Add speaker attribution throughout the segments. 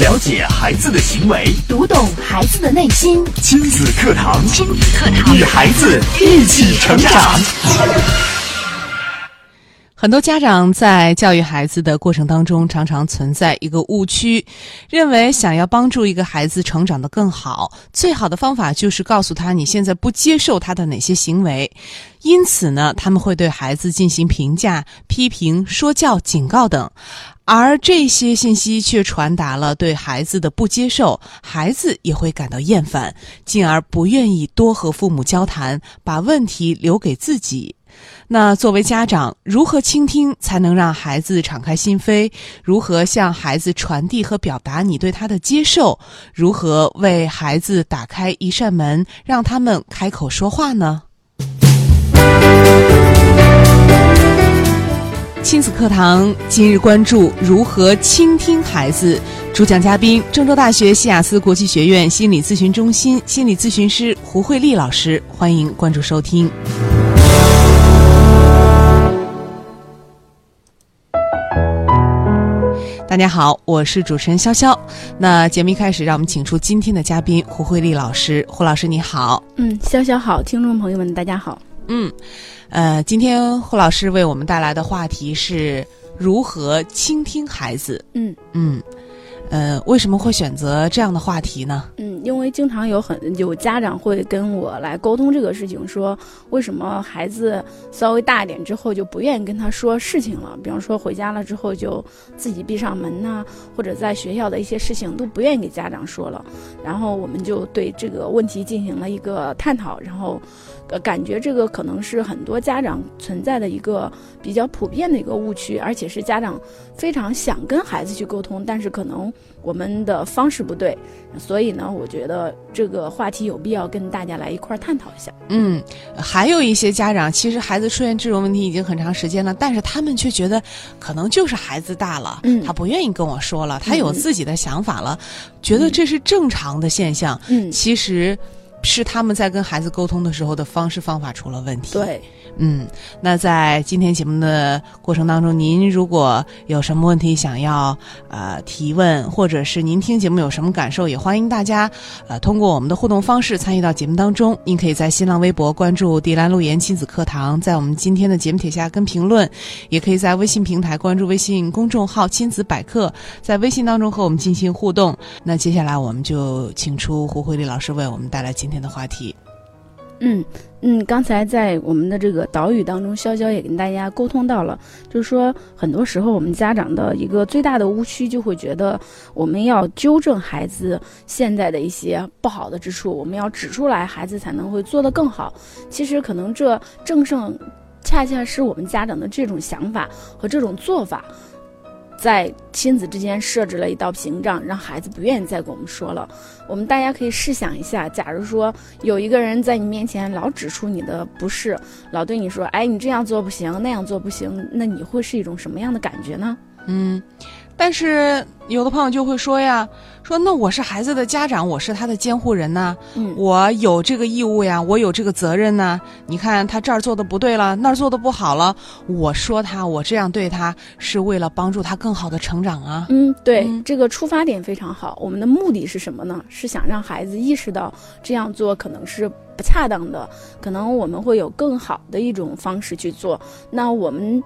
Speaker 1: 了解孩子的行为，
Speaker 2: 读懂孩子的内心。
Speaker 1: 亲子课堂，
Speaker 2: 亲子课堂，
Speaker 1: 与孩子一起成长。
Speaker 3: 很多家长在教育孩子的过程当中，常常存在一个误区，认为想要帮助一个孩子成长得更好，最好的方法就是告诉他你现在不接受他的哪些行为。因此呢，他们会对孩子进行评价、批评、说教、警告等，而这些信息却传达了对孩子的不接受，孩子也会感到厌烦，进而不愿意多和父母交谈，把问题留给自己。那作为家长，如何倾听才能让孩子敞开心扉？如何向孩子传递和表达你对他的接受？如何为孩子打开一扇门，让他们开口说话呢？亲子课堂今日关注如何倾听孩子。主讲嘉宾：郑州大学西雅斯国际学院心理咨询中心心理咨询师胡慧丽老师。欢迎关注收听。大家好，我是主持人潇潇。那节目一开始，让我们请出今天的嘉宾胡慧丽老师。胡老师你好，
Speaker 4: 嗯，潇潇好，听众朋友们大家好，
Speaker 3: 嗯，呃，今天霍老师为我们带来的话题是如何倾听孩子。
Speaker 4: 嗯
Speaker 3: 嗯，呃，为什么会选择这样的话题呢？
Speaker 4: 嗯，因为经常有很有家长会跟我来沟通这个事情，说为什么孩子稍微大一点之后就不愿意跟他说事情了？比方说回家了之后就自己闭上门呐、或者在学校的一些事情都不愿意给家长说了。然后我们就对这个问题进行了一个探讨，然后呃，感觉这个可能是很多家长存在的一个比较普遍的一个误区，而且是家长非常想跟孩子去沟通，但是可能我们的方式不对，所以呢，我觉得这个话题有必要跟大家来一块儿探讨一下。
Speaker 3: 嗯，还有一些家长，其实孩子出现这种问题已经很长时间了，但是他们却觉得可能就是孩子大了，
Speaker 4: 嗯
Speaker 3: 他不愿意跟我说了，他有
Speaker 4: 嗯
Speaker 3: 自己的想法了，觉得这是正常的现象。
Speaker 4: 嗯，
Speaker 3: 其实是他们在跟孩子沟通的时候的方式方法出了问题。，
Speaker 4: 对，
Speaker 3: 嗯，那在今天节目的过程当中，您如果有什么问题想要呃提问，或者是您听节目有什么感受，也欢迎大家呃通过我们的互动方式参与到节目当中。您可以在新浪微博关注“迪兰路言亲子课堂”，在我们今天的节目帖下跟评论，也可以在微信平台关注微信公众号“亲子百科”，在微信当中和我们进行互动。那接下来我们就请出胡慧丽老师为我们带来今今天的话题。
Speaker 4: 嗯嗯，刚才在我们的这个导语当中，潇潇也跟大家沟通到了，就是说很多时候我们家长的一个最大的误区，就会觉得我们要纠正孩子现在的一些不好的之处，我们要指出来，孩子才能会做得更好。其实可能这正正恰恰是我们家长的这种想法和这种做法。在亲子之间设置了一道屏障，让孩子不愿意再跟我们说了。我们大家可以试想一下，假如说有一个人在你面前老指出你的不是，老对你说：“哎，你这样做不行，那样做不行。”那你会是一种什么样的感觉呢？
Speaker 3: 嗯，但是有的朋友就会说呀，说那我是孩子的家长，我是他的监护人呐、
Speaker 4: 嗯，
Speaker 3: 我有这个义务呀，我有这个责任呐、你看他这儿做的不对了，那儿做的不好了，我说他，我这样对他，是为了帮助他更好的成长啊。
Speaker 4: 嗯，对，
Speaker 3: 嗯
Speaker 4: 这个出发点非常好。我们的目的是什么呢？是想让孩子意识到这样做可能是不恰当的，可能我们会有更好的一种方式去做。那我们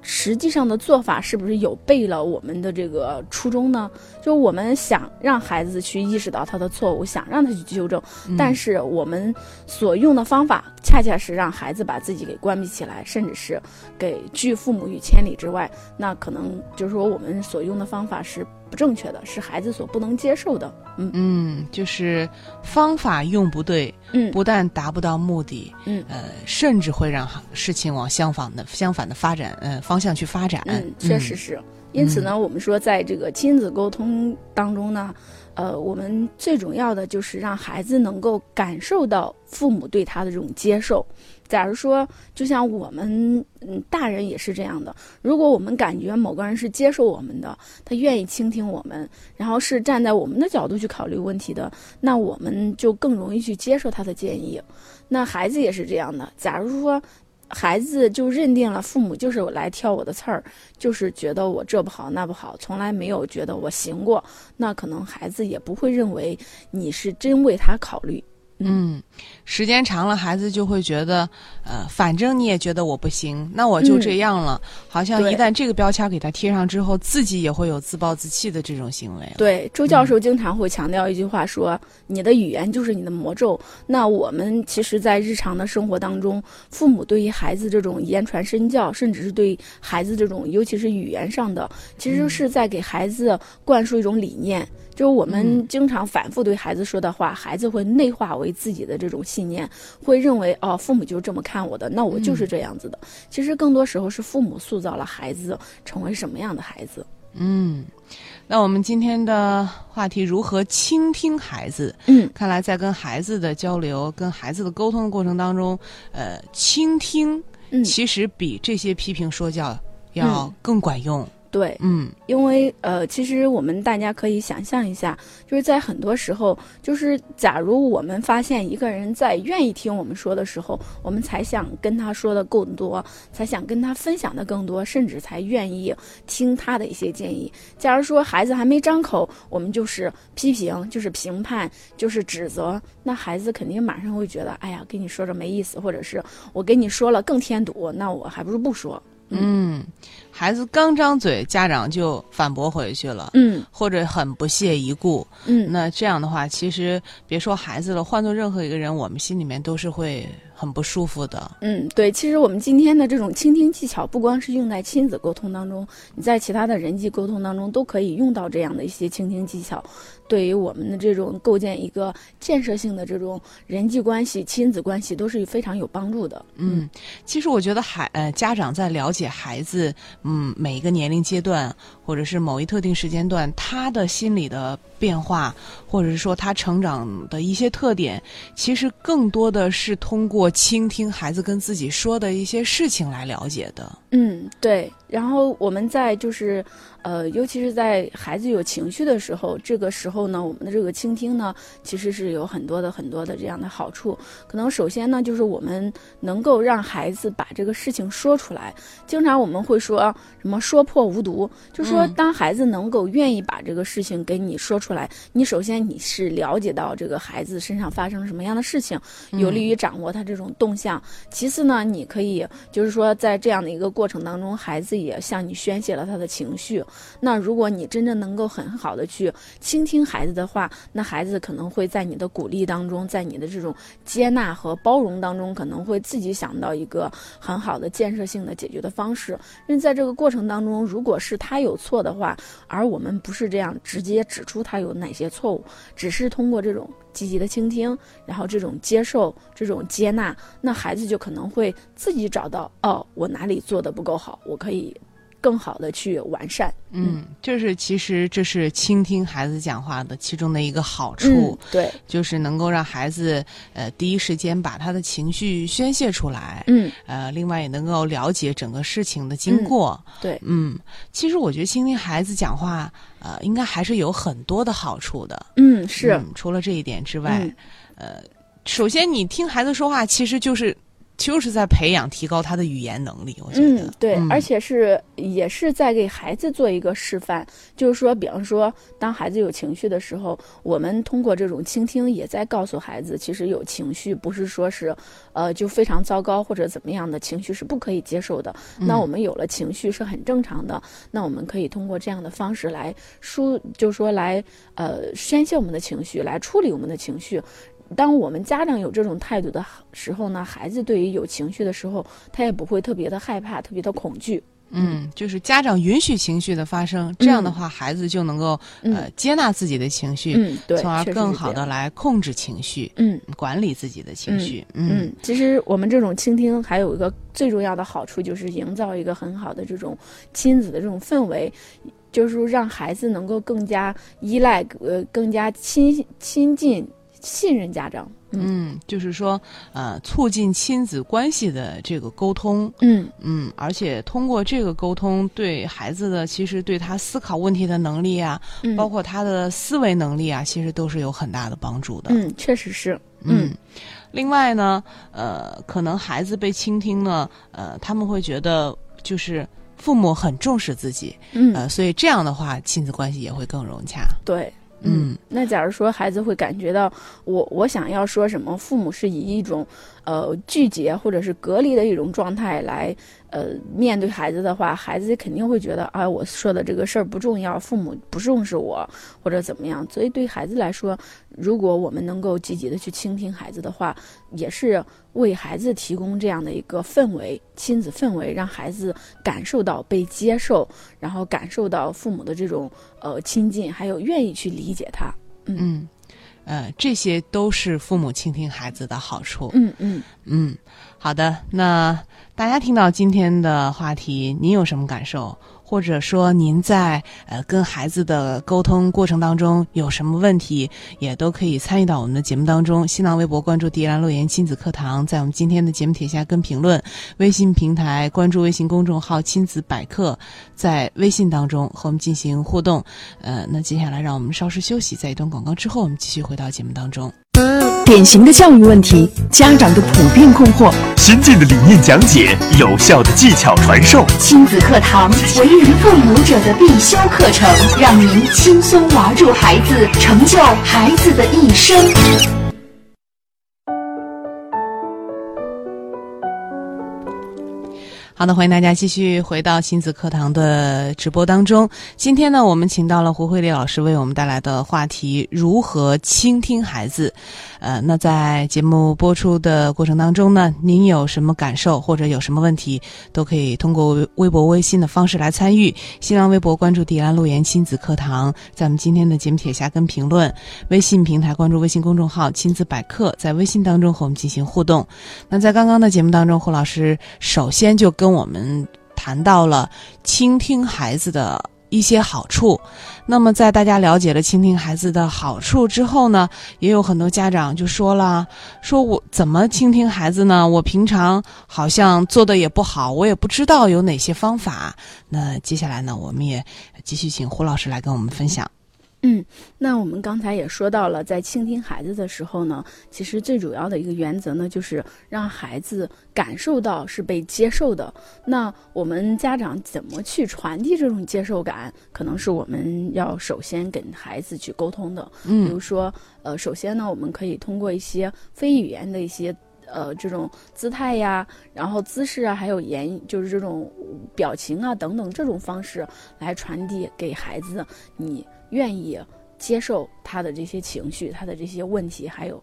Speaker 4: 实际上的做法是不是有背了我们的这个初衷呢？就我们想让孩子去意识到他的错误，想让他去纠正，
Speaker 3: 嗯
Speaker 4: 但是我们所用的方法恰恰是让孩子把自己给关闭起来，甚至是给拒父母于千里之外。那可能就是说我们所用的方法是不正确的，是孩子所不能接受的。嗯
Speaker 3: 嗯，就是方法用不对，
Speaker 4: 嗯
Speaker 3: 不但达不到目的，
Speaker 4: 嗯
Speaker 3: 呃，甚至会让事情往相反的相反的发展，呃，方向去发展。
Speaker 4: 嗯，确实是。因此呢，我们说在这个亲子沟通当中呢，呃，我们最重要的就是让孩子能够感受到父母对他的这种接受。假如说，就像我们嗯大人也是这样的，如果我们感觉某个人是接受我们的，他愿意倾听我们，然后是站在我们的角度去考虑问题的，那我们就更容易去接受他的建议。那孩子也是这样的。假如说，孩子就认定了父母就是来挑我的刺儿，就是觉得我这不好那不好，从来没有觉得我行过，那可能孩子也不会认为你是真为他考虑。
Speaker 3: 嗯，时间长了，孩子就会觉得，呃，反正你也觉得我不行，那我就这样了。好像一旦这个标签给他贴上之后，自己也会有自暴自弃的这种行为。
Speaker 4: 对，周教授经常会强调一句话说：“你的语言就是你的魔咒。”那我们其实，在日常的生活当中，父母对于孩子这种言传身教，甚至是对孩子这种，尤其是语言上的，其实是在给孩子灌输一种理念。就是我们经常反复对孩子说的话，孩子会内化为自己的这种信念，会认为哦，父母就是这么看我的，那我就是这样子的。其实更多时候是父母塑造了孩子成为什么样的孩子。
Speaker 3: 嗯，那我们今天的话题如何倾听孩子？
Speaker 4: 嗯
Speaker 3: 看来在跟孩子的交流、跟孩子的沟通的过程当中，呃，倾听
Speaker 4: 嗯，
Speaker 3: 其实比这些批评说教要
Speaker 4: 嗯
Speaker 3: 更管用。
Speaker 4: 对，
Speaker 3: 嗯
Speaker 4: 因为呃，其实我们大家可以想象一下，就是在很多时候，就是假如我们发现一个人在愿意听我们说的时候，我们才想跟他说的更多，才想跟他分享的更多，甚至才愿意听他的一些建议。假如说孩子还没张口，我们就是批评，就是评判，就是指责，那孩子肯定马上会觉得，哎呀，跟你说着没意思，或者是我跟你说了更添堵，那我还不如不说。
Speaker 3: 嗯，孩子刚张嘴，家长就反驳回去了。
Speaker 4: 嗯。
Speaker 3: 或者很不屑一顾，
Speaker 4: 嗯，
Speaker 3: 那这样的话，其实别说孩子了，换做任何一个人，我们心里面都是会很不舒服的。
Speaker 4: 嗯，对，其实我们今天的这种倾听技巧，不光是用在亲子沟通当中，你在其他的人际沟通当中都可以用到这样的一些倾听技巧，对于我们的这种构建一个建设性的这种人际关系、亲子关系都是非常有帮助的。
Speaker 3: 嗯，其实我觉得孩呃家长在了解孩子，嗯每一个年龄阶段或者是某一特定时间段他的心理的变化，或者说他成长的一些特点，其实更多的是通过倾听孩子跟自己说的一些事情来了解的。
Speaker 4: 嗯，对。然后我们在就是，呃，尤其是在孩子有情绪的时候，这个时候呢，我们的这个倾听呢，其实是有很多的很多的这样的好处。可能首先呢，就是我们能够让孩子把这个事情说出来。经常我们会说什么“说破无毒”，就说
Speaker 3: 嗯
Speaker 4: 当孩子能够愿意把这个事情给你说出来，你首先你是了解到这个孩子身上发生什么样的事情，有利于掌握他这种动向。其次呢，你可以就是说，在这样的一个过程当中，孩子也向你宣泄了他的情绪。那如果你真正能够很好的去倾听孩子的话，那孩子可能会在你的鼓励当中，在你的这种接纳和包容当中，可能会自己想到一个很好的建设性的解决的方式。因为在这个过程当中，如果是他有错的话，而我们不是这样直接指出他有哪些错误，只是通过这种积极的倾听，然后这种接受、这种接纳，那孩子就可能会自己找到哦，我哪里做的不够好，我可以更好的去完善。
Speaker 3: 嗯，就是其实这是倾听孩子讲话的其中的一个好
Speaker 4: 嗯
Speaker 3: 处，，
Speaker 4: 对，
Speaker 3: 就是能够让孩子呃第一时间把他的情绪宣泄出来，
Speaker 4: 嗯，
Speaker 3: 呃，另外也能够了解整个事情的经过。
Speaker 4: 对，
Speaker 3: 嗯，其实我觉得倾听孩子讲话，呃，应该还是有很多的好处的。
Speaker 4: 嗯，是，
Speaker 3: 嗯除了这一点之外，
Speaker 4: 嗯
Speaker 3: 呃，首先你听孩子说话，其实就是就是在培养、提高他的语言能力。我觉得，
Speaker 4: 嗯，对，
Speaker 3: 嗯
Speaker 4: 而且是也是在给孩子做一个示范，就是说，比方说，当孩子有情绪的时候，我们通过这种倾听，也在告诉孩子，其实有情绪不是说是，呃，就非常糟糕或者怎么样的情绪是不可以接受的。那我们有了情绪是很正常的，那我们可以通过这样的方式来疏，就是说来呃宣泄我们的情绪，来处理我们的情绪。当我们家长有这种态度的时候呢，孩子对于有情绪的时候，他也不会特别的害怕，特别的恐惧。
Speaker 3: 嗯，就是家长允许情绪的发生，这样的话，孩子就能够呃接纳自己的情绪，
Speaker 4: 嗯，对，
Speaker 3: 从而更好的。来控制情绪，
Speaker 4: 嗯
Speaker 3: 管理自己的情绪。
Speaker 4: 嗯，其实我们这种倾听还有一个最重要的好处，就是营造一个很好的这种亲子的这种氛围。就是说让孩子能够更加依赖，呃，更加亲亲近，信任家长。
Speaker 3: 嗯，就是说，呃，促进亲子关系的这个沟通，
Speaker 4: 嗯
Speaker 3: 嗯，而且通过这个沟通，对孩子的其实对他思考问题的能力啊，
Speaker 4: 嗯，
Speaker 3: 包括他的思维能力啊，其实都是有很大的帮助的。
Speaker 4: 嗯，确实是。
Speaker 3: 嗯，另外呢，呃，可能孩子被倾听呢，呃，他们会觉得就是父母很重视自己，
Speaker 4: 嗯，
Speaker 3: 呃，所以这样的话，亲子关系也会更融洽。
Speaker 4: 对。
Speaker 3: 嗯，
Speaker 4: 那假如说孩子会感觉到我我想要说什么，父母是以一种呃拒绝或者是隔离的一种状态来呃面对孩子的话，孩子肯定会觉得啊我说的这个事儿不重要，父母不重视我或者怎么样。所以对孩子来说，如果我们能够积极的去倾听孩子的话，也是为孩子提供这样的一个氛围，亲子氛围，让孩子感受到被接受，然后感受到父母的这种呃亲近，还有愿意去理解他。
Speaker 3: 嗯，呃，这些都是父母倾听孩子的好处。
Speaker 4: 嗯嗯
Speaker 3: 嗯，好的。那大家听到今天的话题，您有什么感受？或者说您在呃跟孩子的沟通过程当中有什么问题，也都可以参与到我们的节目当中。新浪微博关注“迪兰乐言亲子课堂”，在我们今天的节目帖下跟评论；微信平台关注微信公众号“亲子百科”，在微信当中和我们进行互动。呃，那接下来让我们稍事休息，在一段广告之后，我们继续回到节目当中。
Speaker 5: 典型的教育问题，家长的普遍困惑，
Speaker 1: 先进的理念讲解，有效的技巧传授，
Speaker 2: 亲子课堂为人父母者的必修课程，让您轻松玩住孩子，成就孩子的一生。
Speaker 3: 好的，欢迎大家继续回到亲子课堂的直播当中。今天呢，我们请到了胡慧丽老师为我们带来的话题：如何倾听孩子。呃，那在节目播出的过程当中呢，您有什么感受或者有什么问题，都可以通过微博、微信的方式来参与。新浪微博关注“迪兰路言亲子课堂”，在我们今天的节目帖下跟评论；微信平台关注微信公众号“亲子百科”，在微信当中和我们进行互动。那在刚刚的节目当中，胡老师首先就跟跟我们谈到了倾听孩子的一些好处。那么，在大家了解了倾听孩子的好处之后呢，也有很多家长就说了：“说我怎么倾听孩子呢？我平常好像做的也不好，我也不知道有哪些方法。”那接下来呢，我们也继续请胡老师来跟我们分享。
Speaker 4: 嗯，那我们刚才也说到了，在倾听孩子的时候呢，其实最主要的一个原则呢，就是让孩子感受到是被接受的。那我们家长怎么去传递这种接受感，可能是我们要首先跟孩子去沟通的。比
Speaker 3: 嗯
Speaker 4: 如说，呃，首先呢，我们可以通过一些非语言的一些。呃，这种姿态呀，然后姿势啊，还有言，就是这种表情啊等等这种方式来传递给孩子，你愿意接受他的这些情绪，他的这些问题，还有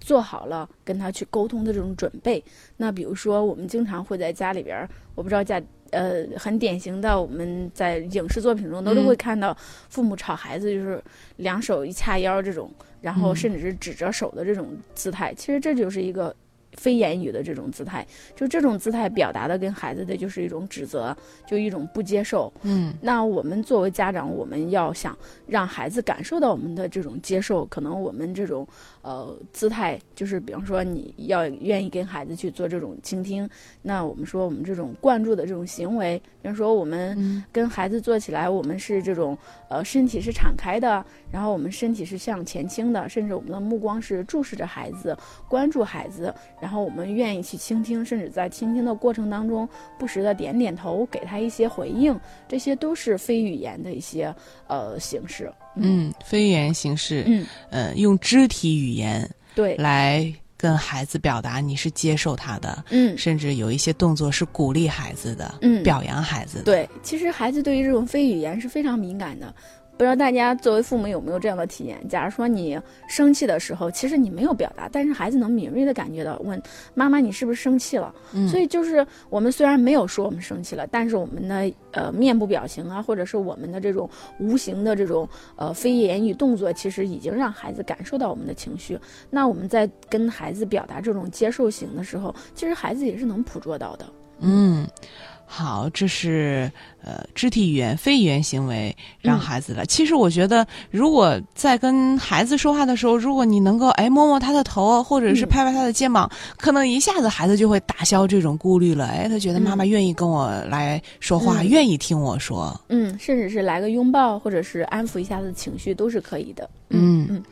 Speaker 4: 做好了跟他去沟通的这种准备。那比如说，我们经常会在家里边儿，我不知道家。呃，很典型的，我们在影视作品中都是会看到父母吵孩子，就是两手一掐腰这种，然后甚至是指着手的这种姿态。其实这就是一个非言语的这种姿态，就这种姿态表达的跟孩子的就是一种指责，就一种不接受。
Speaker 3: 嗯
Speaker 4: 那我们作为家长，我们要想让孩子感受到我们的这种接受，可能我们这种呃姿态，就是比方说你要愿意跟孩子去做这种倾听，那我们说我们这种灌注的这种行为，比方说我们
Speaker 3: 嗯
Speaker 4: 跟孩子做起来，我们是这种呃身体是敞开的，然后我们身体是向前倾的，甚至我们的目光是注视着孩子，关注孩子，然后我们愿意去倾听，甚至在倾听的过程当中，不时的点点头，给他一些回应，这些都是非语言的一些呃形式。
Speaker 3: 嗯，非语言形式，
Speaker 4: 嗯，
Speaker 3: 呃，用肢体语言
Speaker 4: 对，
Speaker 3: 来跟孩子表达你是接受他的，
Speaker 4: 嗯
Speaker 3: 甚至有一些动作是鼓励孩子的，
Speaker 4: 嗯，
Speaker 3: 表扬孩子的。
Speaker 4: 对，其实孩子对于这种非语言是非常敏感的。不知道大家作为父母有没有这样的体验？假如说你生气的时候，其实你没有表达，但是孩子能敏锐的感觉到，问妈妈你是不是生气了？
Speaker 3: 嗯
Speaker 4: 所以就是我们虽然没有说我们生气了，但是我们的呃面部表情啊，或者是我们的这种无形的这种呃非言语动作，其实已经让孩子感受到我们的情绪。那我们在跟孩子表达这种接受型的时候，其实孩子也是能捕捉到的。
Speaker 3: 嗯，好，这是呃肢体语言、非语言行为让
Speaker 4: 嗯
Speaker 3: 孩子来。其实我觉得，如果在跟孩子说话的时候，如果你能够哎摸摸他的头，或者是
Speaker 4: 嗯
Speaker 3: 拍拍他的肩膀，可能一下子孩子就会打消这种顾虑了。哎，他觉得妈妈愿意跟我来说话，
Speaker 4: 嗯
Speaker 3: 愿意听我说。
Speaker 4: 嗯，甚至是来个拥抱，或者是安抚一下他的情绪，都是可以的。
Speaker 3: 嗯
Speaker 4: 嗯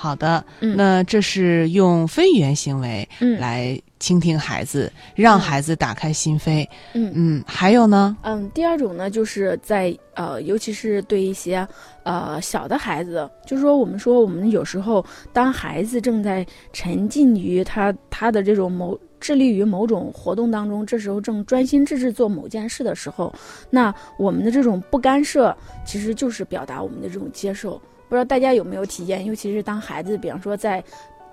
Speaker 3: 好的，
Speaker 4: 嗯
Speaker 3: 那这是用非语言行为
Speaker 4: 嗯
Speaker 3: 来倾听孩子，让
Speaker 4: 嗯
Speaker 3: 孩子打开心扉。
Speaker 4: 嗯
Speaker 3: 嗯，还有呢？
Speaker 4: 嗯，第二种呢，就是在呃，尤其是对一些呃小的孩子，就是说我们说我们有时候当孩子正在沉浸于他他的这种某致力于某种活动当中，这时候正专心致志做某件事的时候，那我们的这种不干涉，其实就是表达我们的这种接受。不知道大家有没有体验，尤其是当孩子，比方说在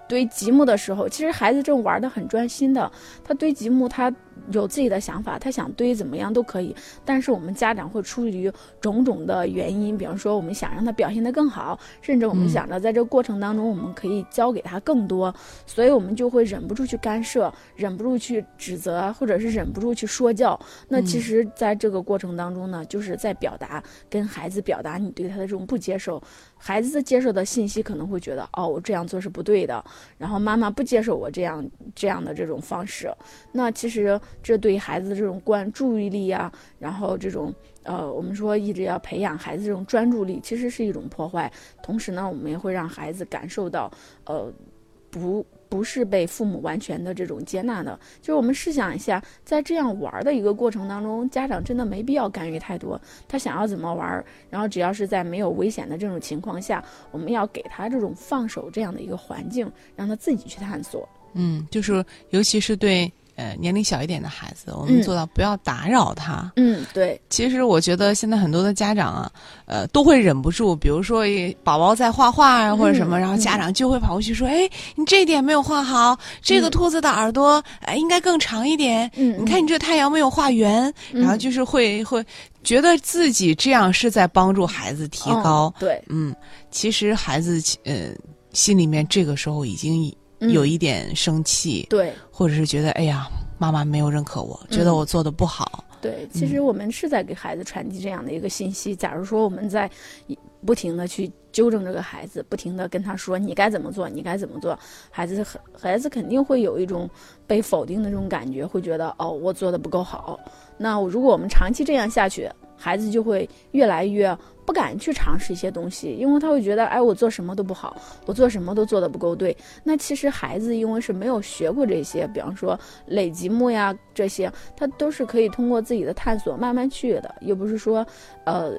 Speaker 4: 堆积木的时候，其实孩子正玩的很专心的，他堆积木，他有自己的想法，他想堆怎么样都可以。但是我们家长会出于种种的原因，比方说我们想让他表现得更好，甚至我们想着在这过程当中我们可以教给他更多，所以我们就会忍不住去干涉，忍不住去指责，或者是忍不住去说教。那其实在这个过程当中呢，就是在表达跟孩子表达你对他的这种不接受。孩子接受的信息可能会觉得，哦，我这样做是不对的，然后妈妈不接受我这样这样的这种方式。那其实这对孩子的这种关注意力啊，然后这种呃，我们说一直要培养孩子这种专注力，其实是一种破坏。同时呢，我们也会让孩子感受到，呃，不不是被父母完全的这种接纳的。就是我们试想一下，在这样玩的一个过程当中，家长真的没必要干预太多，他想要怎么玩，然后只要是在没有危险的这种情况下，我们要给他这种放手这样的一个环境，让他自己去探索。
Speaker 3: 嗯，就是尤其是对呃年龄小一点的孩子，我们
Speaker 4: 嗯
Speaker 3: 做到不要打扰他。
Speaker 4: 嗯，对，
Speaker 3: 其实我觉得现在很多的家长啊，呃，都会忍不住，比如说宝宝在画画啊或者什么，
Speaker 4: 嗯
Speaker 3: 然后家长就会跑过去说：“哎，你这一点没有画好，这个
Speaker 4: 嗯
Speaker 3: 兔子的耳朵哎应该更长一点。
Speaker 4: 嗯，
Speaker 3: 你看你这太阳没有画圆。”
Speaker 4: 嗯，
Speaker 3: 然后就是会会觉得自己这样是在帮助孩子提高。
Speaker 4: 嗯对，
Speaker 3: 嗯，其实孩子呃心里面这个时候已经
Speaker 4: 嗯
Speaker 3: 有一点生气，
Speaker 4: 对。
Speaker 3: 或者是觉得哎呀，妈妈没有认可我，觉得
Speaker 4: 嗯
Speaker 3: 我做的不好。
Speaker 4: 对，其实我们是在给孩子传递这样的一个信息。假如说我们在不停的去纠正这个孩子，不停的跟他说你该怎么做，你该怎么做，孩子很孩子肯定会有一种被否定的这种感觉，会觉得哦我做的不够好。那如果我们长期这样下去，孩子就会越来越不敢去尝试一些东西，因为他会觉得哎我做什么都不好，我做什么都做的不够对。那其实孩子因为是没有学过这些，比方说垒积木呀这些，他都是可以通过自己的探索慢慢去的，又不是说，呃，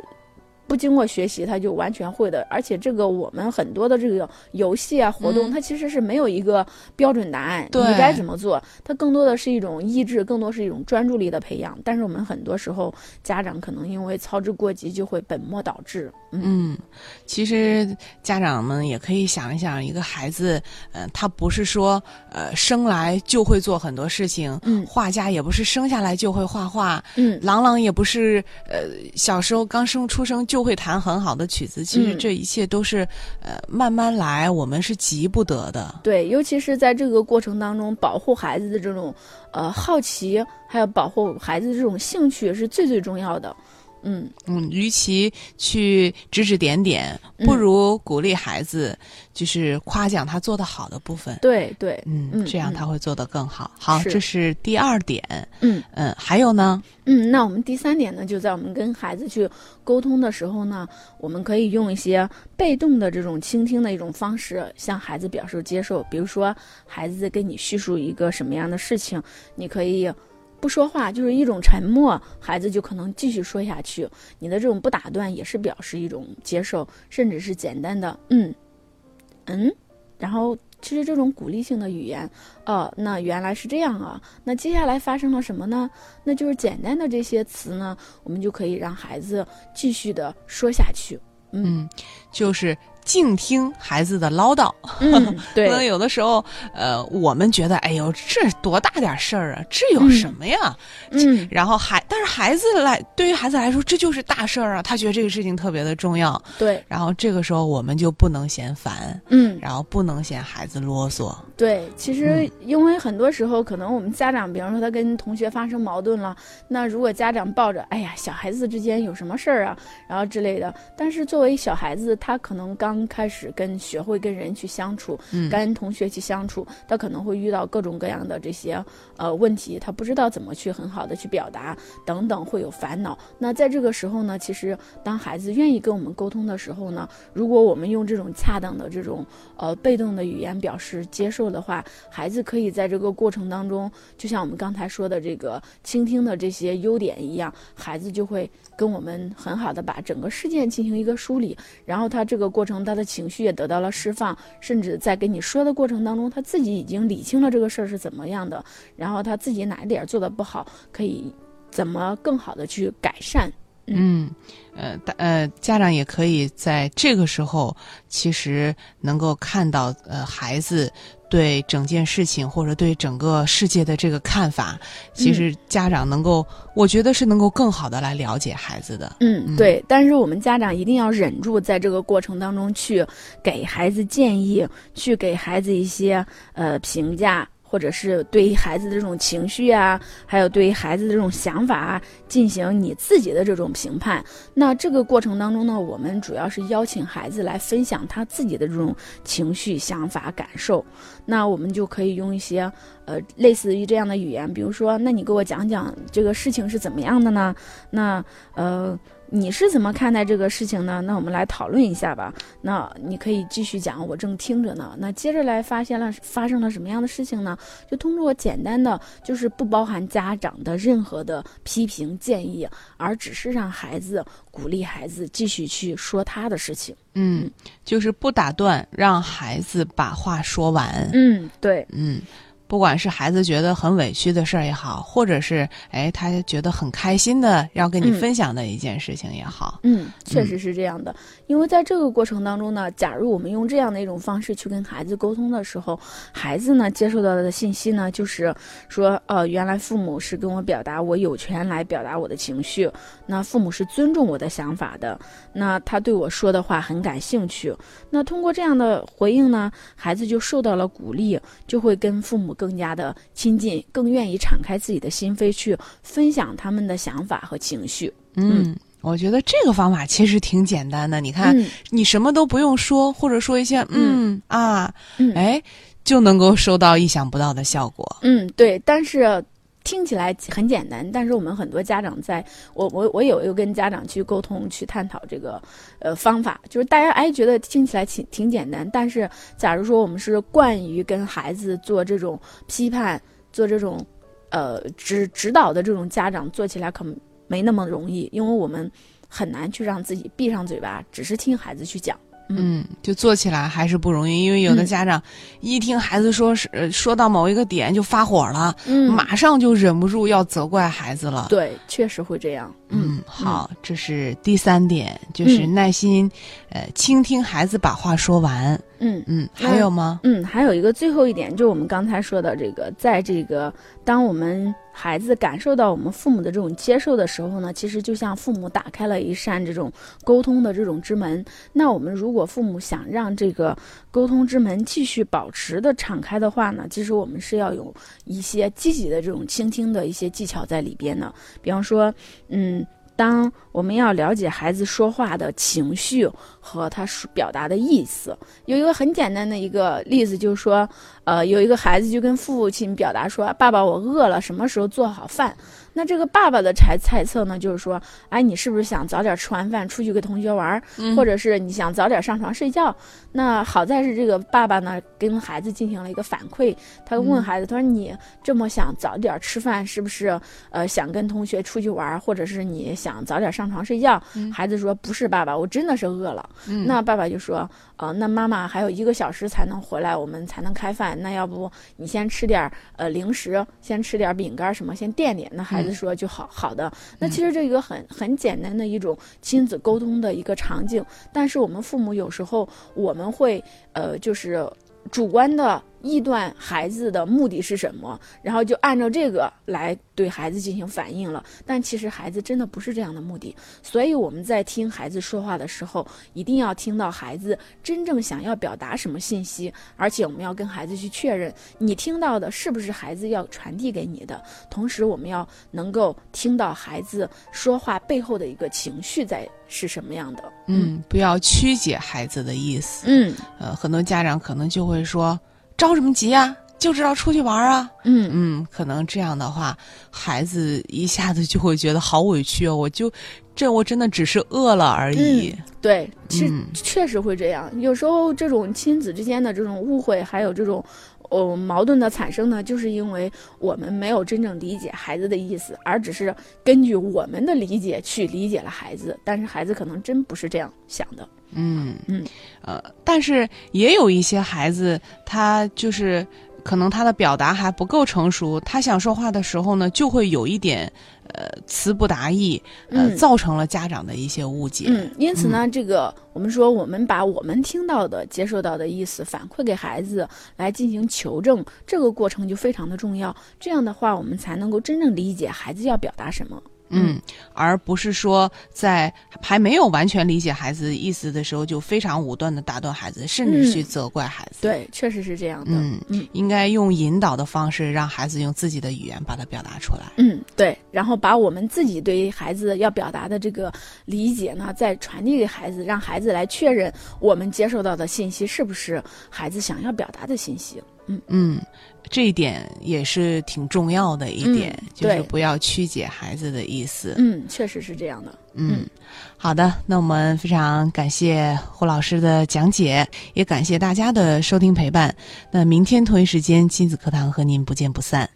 Speaker 4: 不经过学习他就完全会的。而且这个我们很多的这个游戏啊活动，
Speaker 3: 嗯
Speaker 4: 它其实是没有一个标准答案，
Speaker 3: 对
Speaker 4: 你该怎么做，它更多的是一种意志，更多是一种专注力的培养。但是我们很多时候家长可能因为操之过急，就会本末倒置。嗯
Speaker 3: 嗯，其实家长们也可以想一想，一个孩子，呃，他不是说呃生来就会做很多事情，
Speaker 4: 嗯
Speaker 3: 画家也不是生下来就会画画，
Speaker 4: 嗯
Speaker 3: 郎朗也不是呃小时候刚生出生就会弹很好的曲子。其实
Speaker 4: 嗯
Speaker 3: 这一切都是呃慢慢来，我们是急不得的。
Speaker 4: 对，尤其是在这个过程当中，保护孩子的这种呃好奇，还有保护孩子的这种兴趣是最最重要的。嗯，
Speaker 3: 嗯，与其去指指点点，
Speaker 4: 嗯
Speaker 3: 不如鼓励孩子，就是夸奖他做的好的部分。
Speaker 4: 对对，
Speaker 3: 嗯，
Speaker 4: 嗯
Speaker 3: 这样
Speaker 4: 嗯
Speaker 3: 他会做得更好。好，
Speaker 4: 是
Speaker 3: 这是第二点。
Speaker 4: 嗯
Speaker 3: 嗯，还有呢？
Speaker 4: 嗯，那我们第三点呢，就在我们跟孩子去沟通的时候呢，我们可以用一些被动的这种倾听的一种方式，向孩子表示接受。比如说，孩子跟你叙述一个什么样的事情，你可以不说话，就是一种沉默，孩子就可能继续说下去。你的这种不打断也是表示一种接受，甚至是简单的嗯嗯，然后其实这种鼓励性的语言，哦，那原来是这样啊，那接下来发生了什么呢？那就是简单的这些词呢，我们就可以让孩子继续的说下去。
Speaker 3: 嗯，就是静听孩子的唠叨。
Speaker 4: 嗯，
Speaker 3: 可能，有的时候，呃，我们觉得，哎呦，这多大点事儿啊，这有什么呀？
Speaker 4: 嗯，
Speaker 3: 然后孩，但是孩子来，对于孩子来说，这就是大事儿啊，他觉得这个事情特别的重要。
Speaker 4: 对，
Speaker 3: 然后这个时候，我们就不能嫌烦，
Speaker 4: 嗯，
Speaker 3: 然后不能嫌孩子啰嗦。
Speaker 4: 对，其实因为很多时候可能我们家长，比方说他跟同学发生矛盾了，那如果家长抱着，哎呀，小孩子之间有什么事儿啊，然后之类的，但是作为小孩子，他可能刚开始跟学会跟人去相处，
Speaker 3: 嗯
Speaker 4: 跟同学去相处，他可能会遇到各种各样的这些呃问题，他不知道怎么去很好的去表达，等等会有烦恼。那在这个时候呢，其实当孩子愿意跟我们沟通的时候呢，如果我们用这种恰当的这种呃被动的语言表示接受的话，孩子可以在这个过程当中，就像我们刚才说的这个倾听的这些优点一样，孩子就会跟我们很好的把整个事件进行一个梳理，然后他这个过程他的情绪也得到了释放，甚至在跟你说的过程当中，他自己已经理清了这个事儿是怎么样的，然后他自己哪一点做的不好，可以怎么更好的去改善。
Speaker 3: 嗯，呃，大呃，家长也可以在这个时候，其实能够看到，呃，孩子对整件事情或者对整个世界的这个看法，其实家长能够，我觉得是能够更好的来了解孩子的。
Speaker 4: 嗯，对。但是我们家长一定要忍住，在这个过程当中去给孩子建议，去给孩子一些呃评价。或者是对于孩子的这种情绪啊，还有对于孩子的这种想法啊，进行你自己的这种评判。那这个过程当中呢，我们主要是邀请孩子来分享他自己的这种情绪、想法、感受。那我们就可以用一些呃类似于这样的语言，比如说，那你给我讲讲这个事情是怎么样的呢？那呃。你是怎么看待这个事情呢？那我们来讨论一下吧。那你可以继续讲，我正听着呢。那接着来发现了发生了什么样的事情呢？就通过简单的，就是不包含家长的任何的批评建议，而只是让孩子鼓励孩子继续去说他的事情。
Speaker 3: 嗯，就是不打断，让孩子把话说完。
Speaker 4: 嗯，对，
Speaker 3: 嗯。不管是孩子觉得很委屈的事儿也好，或者是哎他觉得很开心的要跟你分享的一件事情也好，
Speaker 4: 嗯，确实是这样的。因为在这个过程当中呢，假如我们用这样的一种方式去跟孩子沟通的时候，孩子呢接受到的信息呢就是说，呃，原来父母是跟我表达我有权来表达我的情绪，那父母是尊重我的想法的，那他对我说的话很感兴趣。那通过这样的回应呢，孩子就受到了鼓励，就会跟父母。更加的亲近，更愿意敞开自己的心扉去分享他们的想法和情绪。
Speaker 3: 嗯，我觉得这个方法其实挺简单的。你看，
Speaker 4: 嗯
Speaker 3: 你什么都不用说，或者说一些嗯啊，
Speaker 4: 嗯
Speaker 3: 哎，就能够收到意想不到的效果。
Speaker 4: 嗯，对，但是。听起来很简单，但是我们很多家长在，我我我有有跟家长去沟通去探讨这个，呃方法，就是大家哎觉得听起来挺挺简单，但是假如说我们是惯于跟孩子做这种批判，做这种，呃指指导的这种家长，做起来可没那么容易，因为我们很难去让自己闭上嘴巴，只是听孩子去讲。
Speaker 3: 嗯，就做起来还是不容易，因为有的
Speaker 4: 嗯
Speaker 3: 家长一听孩子说是、呃说到某一个点就发火了，
Speaker 4: 嗯
Speaker 3: 马上就忍不住要责怪孩子了。
Speaker 4: 对，确实会这样。
Speaker 3: 嗯，好，这是第三点，就是
Speaker 4: 嗯
Speaker 3: 耐心，呃，倾听孩子把话说完。
Speaker 4: 嗯
Speaker 3: 嗯，还有吗？
Speaker 4: 嗯，还有一个最后一点，就是我们刚才说的这个，在这个当我们孩子感受到我们父母的这种接受的时候呢，其实就像父母打开了一扇这种沟通的这种之门。那我们如果父母想让这个沟通之门继续保持的敞开的话呢，其实我们是要有一些积极的这种倾听的一些技巧在里边的。比方说，嗯。当我们要了解孩子说话的情绪和他表达的意思，有一个很简单的一个例子，就是说，呃，有一个孩子就跟父亲表达说：“爸爸，我饿了，什么时候做好饭？”那这个爸爸的猜猜测呢，就是说，哎，你是不是想早点吃完饭出去跟同学玩，或者是你想早点上床睡觉？那好在是这个爸爸呢，跟孩子进行了一个反馈，他问孩子，他说：“你这么想早点吃饭，是不是呃想跟同学出去玩，或者是你想早点上床睡觉？”孩子说：“不是，爸爸，我真的是饿了。那爸爸就说：“呃，那妈妈还有一个小时才能回来，我们才能开饭。那要不你先吃点呃零食，先吃点饼干什么，先垫垫。”那孩子。说就好好的。那其实这一个很很简单的一种亲子沟通的一个场景，但是我们父母有时候我们会呃就是主观的。臆断孩子的目的是什么，然后就按照这个来对孩子进行反应了。但其实孩子真的不是这样的目的，所以我们在听孩子说话的时候，一定要听到孩子真正想要表达什么信息，而且我们要跟孩子去确认你听到的是不是孩子要传递给你的。同时，我们要能够听到孩子说话背后的一个情绪在是什么样的。
Speaker 3: 嗯，不要曲解孩子的意思。
Speaker 4: 嗯，
Speaker 3: 呃，很多家长可能就会说。着什么急啊？就知道出去玩啊！
Speaker 4: 嗯
Speaker 3: 嗯，可能这样的话，孩子一下子就会觉得好委屈哦。我就这，我真的只是饿了而已。
Speaker 4: 对，其实确实会这样。有时候这种亲子之间的这种误会，还有这种。哦，矛盾的产生呢，就是因为我们没有真正理解孩子的意思，而只是根据我们的理解去理解了孩子，但是孩子可能真不是这样想的。
Speaker 3: 嗯
Speaker 4: 嗯，
Speaker 3: 呃，但是也有一些孩子，他就是可能他的表达还不够成熟，他想说话的时候呢，就会有一点。呃，词不达意，呃，造成了家长的一些误解。
Speaker 4: 嗯，因此呢，这个我们说，我们把我们听到的、接受到的意思反馈给孩子，来进行求证，这个过程就非常的重要。这样的话，我们才能够真正理解孩子要表达什么。
Speaker 3: 嗯，而不是说在还没有完全理解孩子意思的时候，就非常武断的打断孩子，甚至去责怪孩子。
Speaker 4: 对，确实是这样的。
Speaker 3: 嗯嗯，应该用引导的方式，让孩子用自己的语言把它表达出来。
Speaker 4: 嗯，对，然后把我们自己对于孩子要表达的这个理解呢，再传递给孩子，让孩子来确认我们接受到的信息是不是孩子想要表达的信息。嗯
Speaker 3: 嗯。这一点也是挺重要的一点，就是不要曲解孩子的意思。
Speaker 4: 嗯，确实是这样的。
Speaker 3: 嗯，好的，那我们非常感谢胡老师的讲解，也感谢大家的收听陪伴。那明天同一时间亲子课堂和您不见不散。